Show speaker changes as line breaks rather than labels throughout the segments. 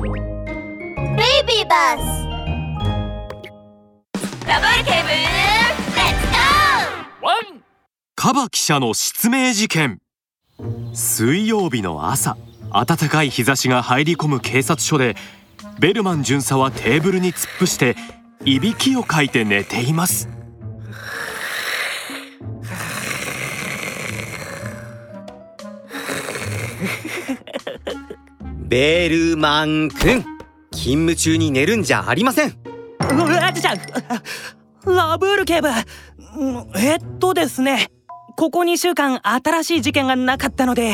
ベイビーバスダブルケーブルレッツゴー
ワン
カバ記者の失明事件。水曜日の朝暖かい日差しが入り込む警察署でベルマン巡査はテーブルに突っ伏していびきをかいて寝ています
ベールマン君勤務中に寝るんじゃありません。
うわちゃラブール警部。うんえっとですね。ここ2週間新しい事件がなかったので。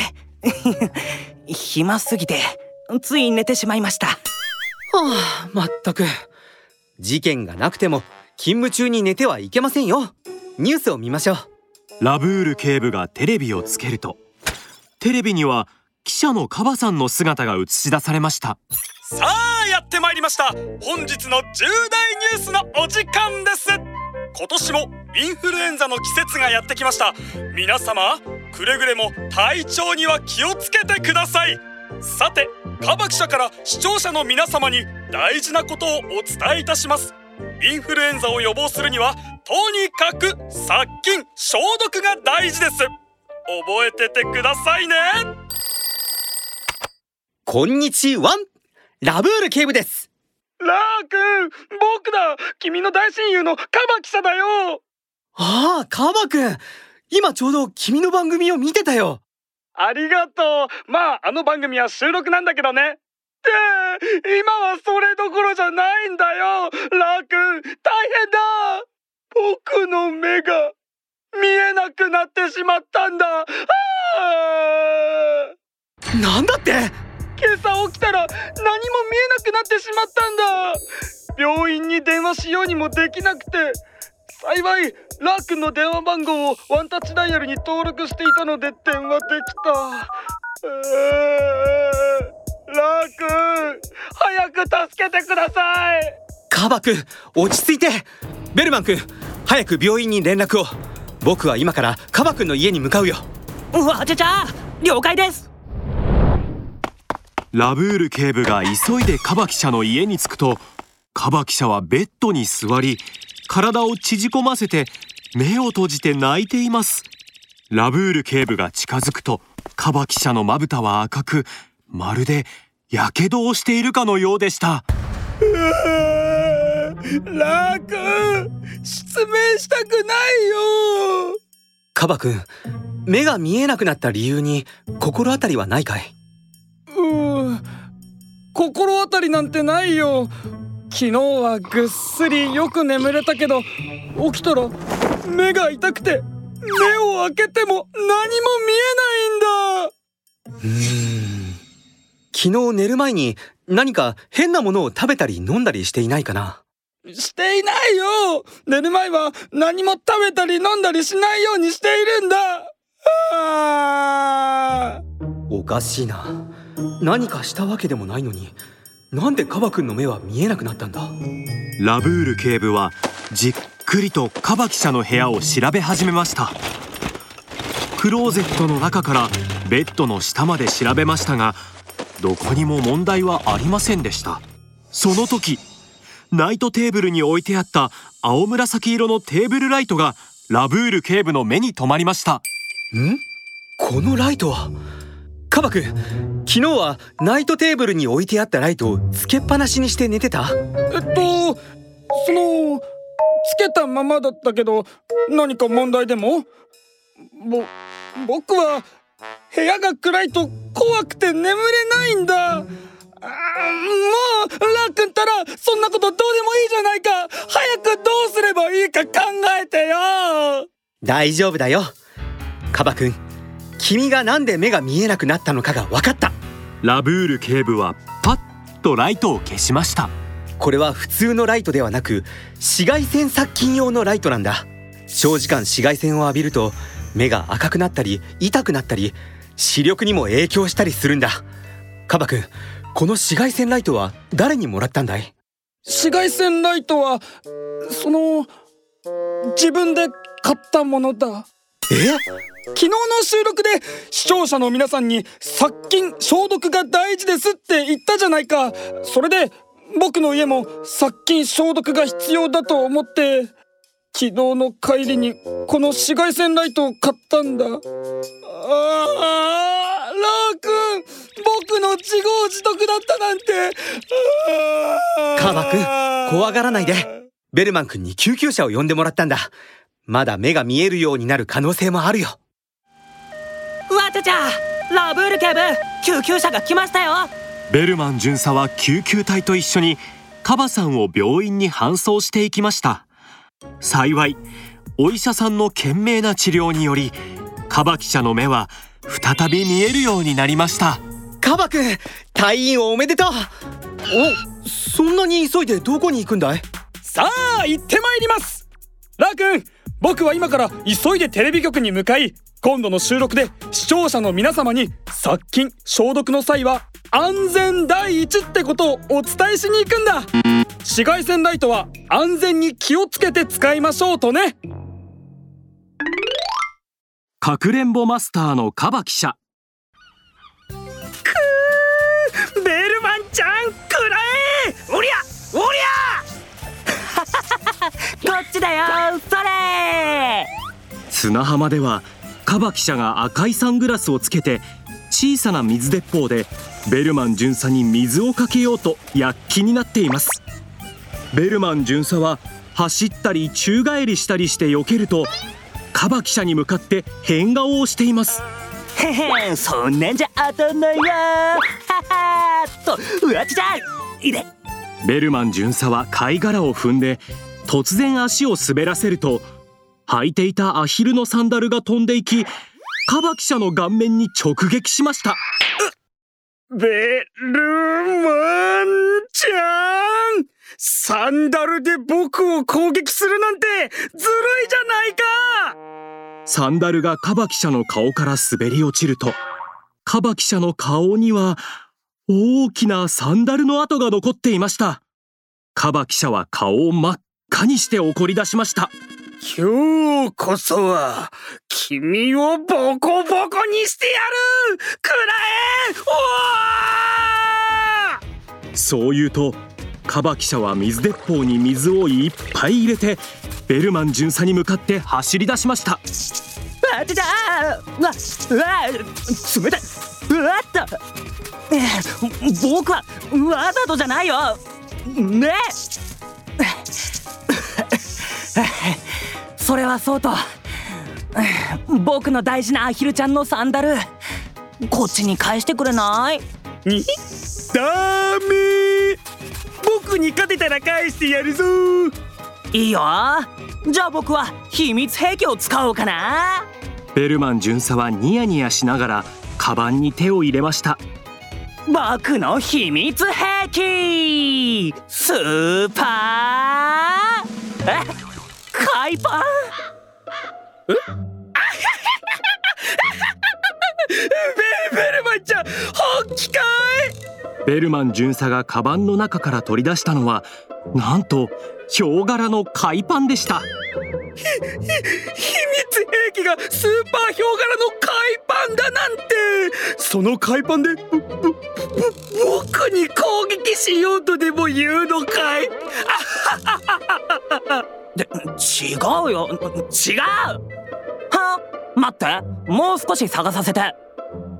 暇すぎてつい寝てしまいました。
はあまったく。事件がなくても勤務中に寝てはいけませんよ。ニュースを見ましょう。
ラブール警部がテレビをつけると。テレビには記者のカバさんの姿が映し出されました。
さあやってまいりました。本日の重大ニュースのお時間です。今年もインフルエンザの季節がやってきました。皆様くれぐれも体調には気をつけてください。さてカバ記者から視聴者の皆様に大事なことをお伝えいたします。インフルエンザを予防するにはとにかく殺菌消毒が大事です。覚えててくださいね。
こんにちは。ラブール警部です。
ラー君僕だ。君の大親友のカバ記者だよ。
ああカバ君。今ちょうど君の番組を見てたよ。
ありがとう。まああの番組は収録なんだけどね。って今はそれどころじゃないんだよ。ラー君大変だ。僕の目が見えなくなってしまったんだ。
なんだって？
今朝起きたら何も見えなくなってしまったんだ病院に電話しようにもできなくて幸いラー君の電話番号をワンタッチダイヤルに登録していたので電話できたーラー君早く助けてください
カバ君落ち着いてベルマン君早く病院に連絡を僕は今からカバ君の家に向かうよ
わちゃちゃ了解です
ラブール警部が急いでカバ記者の家に着くとカバ記者はベッドに座り体を縮こませて目を閉じて泣いています。ラブール警部が近づくとカバ記者のまぶたは赤くまるで火傷をしているかのようでした。
ラー君失明したくないよ。
カバ君目が見えなくなった理由に心当たりはないかい？
心当たりなんてないよ。昨日はぐっすりよく眠れたけど起きたら目が痛くて目を開けても何も見えないんだ。
うーん。昨日寝る前に何か変なものを食べたり飲んだりしていないかな？
していないよ。寝る前は何も食べたり飲んだりしないようにしているんだ。
おかしいな何かしたわけでもないのになんでカバ君の目は見えなくなったんだ？
ラブール警部はじっくりとカバ記者の部屋を調べ始めました。クローゼットの中からベッドの下まで調べましたがどこにも問題はありませんでした。その時ナイトテーブルに置いてあった青紫色のテーブルライトがラブール警部の目に留まりました。
ん？このライトはカバ君昨日はナイトテーブルに置いてあったライトをつけっぱなしにして寝てた？
えっとそのつけたままだったけど何か問題でも？ぼ僕は部屋が暗いと怖くて眠れないんだ。もうラーくんったらそんなことどうでもいいじゃないか。早くどうすればいいか考えてよ。
大丈夫だよ。カバ君君がなんで目が見えなくなったのかが分かった。
ラブール警部はパッとライトを消しました。
これは普通のライトではなく紫外線殺菌用のライトなんだ。長時間紫外線を浴びると目が赤くなったり痛くなったり視力にも影響したりするんだ。カバ君この紫外線ライトは誰にもらったんだい？
紫外線ライトはその自分で買ったものだ。
え
昨日の収録で視聴者の皆さんに殺菌消毒が大事ですって言ったじゃないか。それで僕の家も殺菌消毒が必要だと思って昨日の帰りにこの紫外線ライトを買ったんだ。あーラー君僕の自業自得だったなんて。
カバ君怖がらないで。ベルマン君に救急車を呼んでもらったんだ。まだ目が見えるようになる可能性もあるよ。
わちゃちゃ。ラブール警部救急車が来ましたよ。
ベルマン巡査は救急隊と一緒にカバさんを病院に搬送していきました。幸いお医者さんの懸命な治療によりカバ記者の目は再び見えるようになりました。
カバ君退院おめでとう。おそんなに急いでどこに行くんだい？
さあ行ってまいります。ラー君僕は今から急いでテレビ局に向かい今度の収録で視聴者の皆様に殺菌消毒の際は安全第一ってことをお伝えしに行くんだ。紫外線ライトは安全に気をつけて使いましょうとね。
かくれんぼマスターのカバ記者。
っちだよそれ。
砂浜ではカバ記者が赤いサングラスをつけて小さな水鉄砲でベルマン巡査に水をかけようと躍起になっています。ベルマン巡査は走ったり宙返りしたりして避けるとカバ記者に向かって変顔をしています。
へへそんなんじゃ当たんないよ。ははと。うわちゃいで。
ベルマン巡査は貝殻を踏んで突然足を滑らせると履いていたアヒルのサンダルが飛んでいきカバ記者の顔面に直撃しました。
ベルマンちゃん!サンダルで僕を攻撃するなんてずるいじゃないか!
サンダルがカバ記者の顔から滑り落ちるとカバ記者の顔には大きなサンダルの跡が残っていました。カバ記者は顔を真っ赤にして怒り出しました？
今日こそは君をボコボコにしてやる！くらえ
そう言うとカバ記者は水鉄砲に水をいっぱい入れてベルマン巡査に向かって走り出しました。
あちゃちゃうわうわ冷たい。うわっとえー僕はわざとじゃないよ。ね それはそうと。僕の大事なアヒルちゃんのサンダル。こっちに返してくれない？
にダメ。僕に勝てたら返してやるぞ。
いいよ。じゃあ僕は秘密兵器を使おうかな。
ベルマン巡査はニヤニヤしながらカバンに手を入れました。
僕の秘密兵器。スーパー。え海パン？
ベベルマンちゃん本気かい？
ベルマン巡査がカバンの中から取り出したのはなんとヒョウ柄の海パンでした。
秘密兵器がスーパーヒョウ柄の海パンだなんて。その海パンでぼぼぼ僕に攻撃しようとでも言うのかい？
で違うよ。違う！は？待って。もう少し探させて。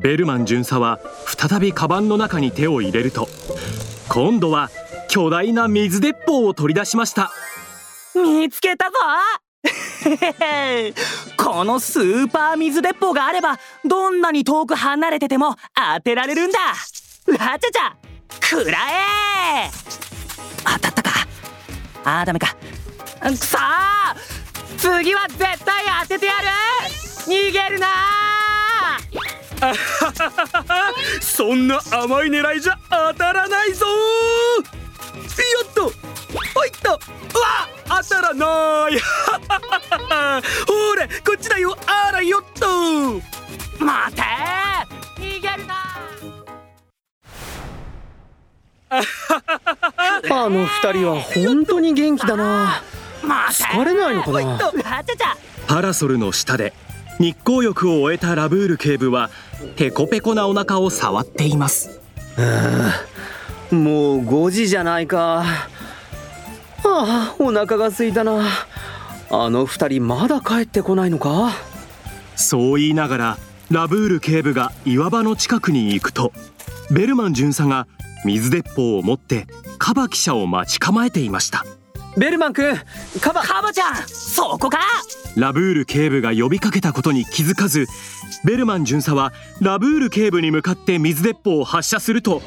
ベルマン巡査は再びカバンの中に手を入れると今度は巨大な水鉄砲を取り出しました。
見つけたぞ！このスーパー水鉄砲があればどんなに遠く離れてても当てられるんだわちゃちゃくらえ当たったか？あーダメか。くそー次は絶対当ててやる。逃げるな
そんな甘い狙いじゃ当たらないぞよっとおいっとうわ当たらない。ほらこっちだよ。あらよっと。
待て
あの二人は本当に元気だな。疲れないのかな。
パラソルの下で日光浴を終えたラブール警部はペコペコなお腹を触っています。
もう5時じゃないか。ああお腹が空いたな。あの二人まだ帰ってこないのか？
そう言いながらラブール警部が岩場の近くに行くとベルマン巡査が水鉄砲を持ってカバ記者を待ち構えていました。
ベルマン君カバ
カバちゃんそこか？
ラブール警部が呼びかけたことに気づかずベルマン巡査はラブール警部に向かって水鉄砲を発射すると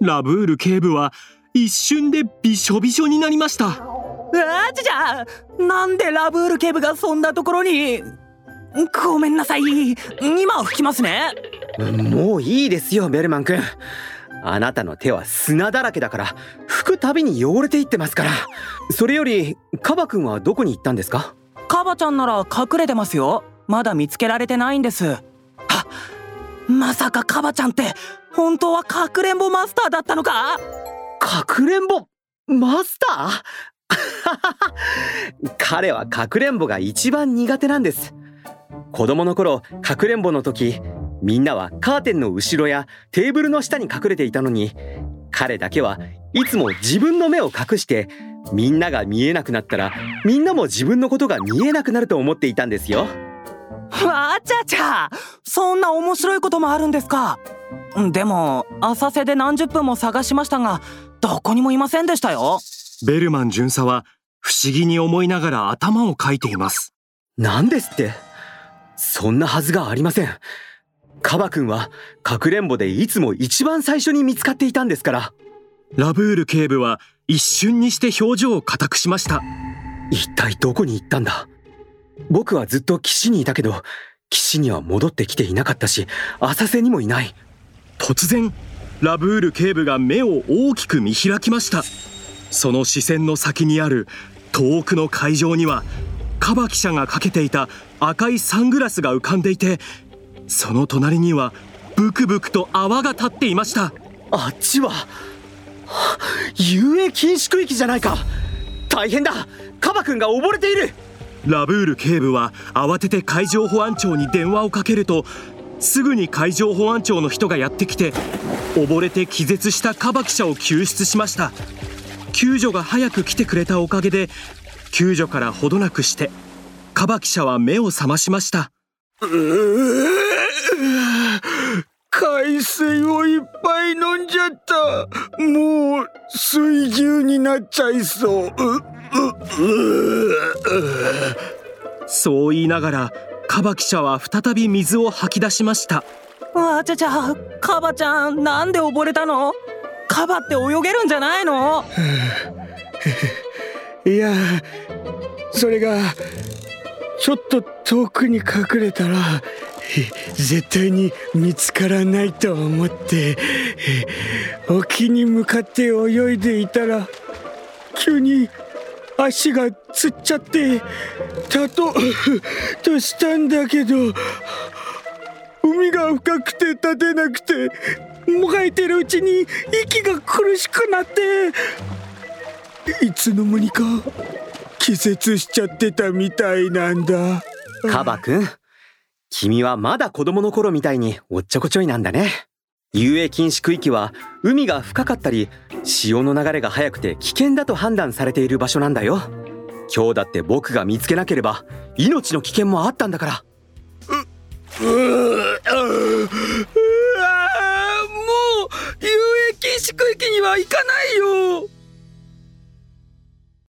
ラブール警部は一瞬でびしょびしょになりました。
あちゃちゃなんでラブール警部がそんなところに？ごめんなさい。今吹きますね。
もういいですよベルマン君あなたの手は砂だらけだから拭くたびに汚れていってますから。それよりカバ君はどこに行ったんですか？
カバちゃんなら隠れてますよ。まだ見つけられてないんです。あまさかカバちゃんって本当はかくれんぼマスターだったのか？
かくれんぼ？マスター？彼はかくれんぼが一番苦手なんです。子供の頃かくれんぼの時みんなはカーテンの後ろやテーブルの下に隠れていたのに彼だけはいつも自分の目を隠してみんなが見えなくなったらみんなも自分のことが見えなくなると思っていたんですよ。
わちゃちゃそんな面白いこともあるんですか。でも浅瀬で何十分も探しましたがどこにもいませんでしたよ。
ベルマン巡査は不思議に思いながら頭をかいています。
何ですって。そんなはずがありませんカバ君はかくれんぼでいつも一番最初に見つかっていたんですから。
ラブール警部は一瞬にして表情を固くしました。
一体どこに行ったんだ？僕はずっと岸にいたけど岸には戻ってきていなかったし浅瀬にもいない。
突然ラブール警部が目を大きく見開きました。その視線の先にある遠くの海上にはカバ記者がかけていた赤いサングラスが浮かんでいてその隣にはブクブクと泡が立っていました。
あっちは遊泳禁止区域じゃないか。大変だ。カバ君が溺れている。
ラブール警部は慌てて海上保安庁に電話をかけるとすぐに海上保安庁の人がやってきて溺れて気絶したカバ記者を救出しました。救助が早く来てくれたおかげで救助からほどなくしてカバ記者は目を覚ましました
海水をいっぱい飲んじゃった。もう水牛になっちゃいそう。
そう言いながらカバ記者は再び水を吐き出しました。
わちゃちゃカバちゃんなんで溺れたの？カバって泳げるんじゃないの？
いやそれがちょっと遠くに隠れたら絶対に見つからないと思って沖に向かって泳いでいたら急に足がつっちゃって立と としたんだけど海が深くて立てなくてもがいてるうちに息が苦しくなっていつの間にか気絶しちゃってたみたいなんだ。
カバ君君はまだ子供の頃みたいにおっちょこちょいなんだね。遊泳禁止区域は海が深かったり潮の流れが速くて危険だと判断されている場所なんだよ。今日だって僕が見つけなければ命の危険もあったんだから。
うううわもう遊泳禁止区域には行かないよ。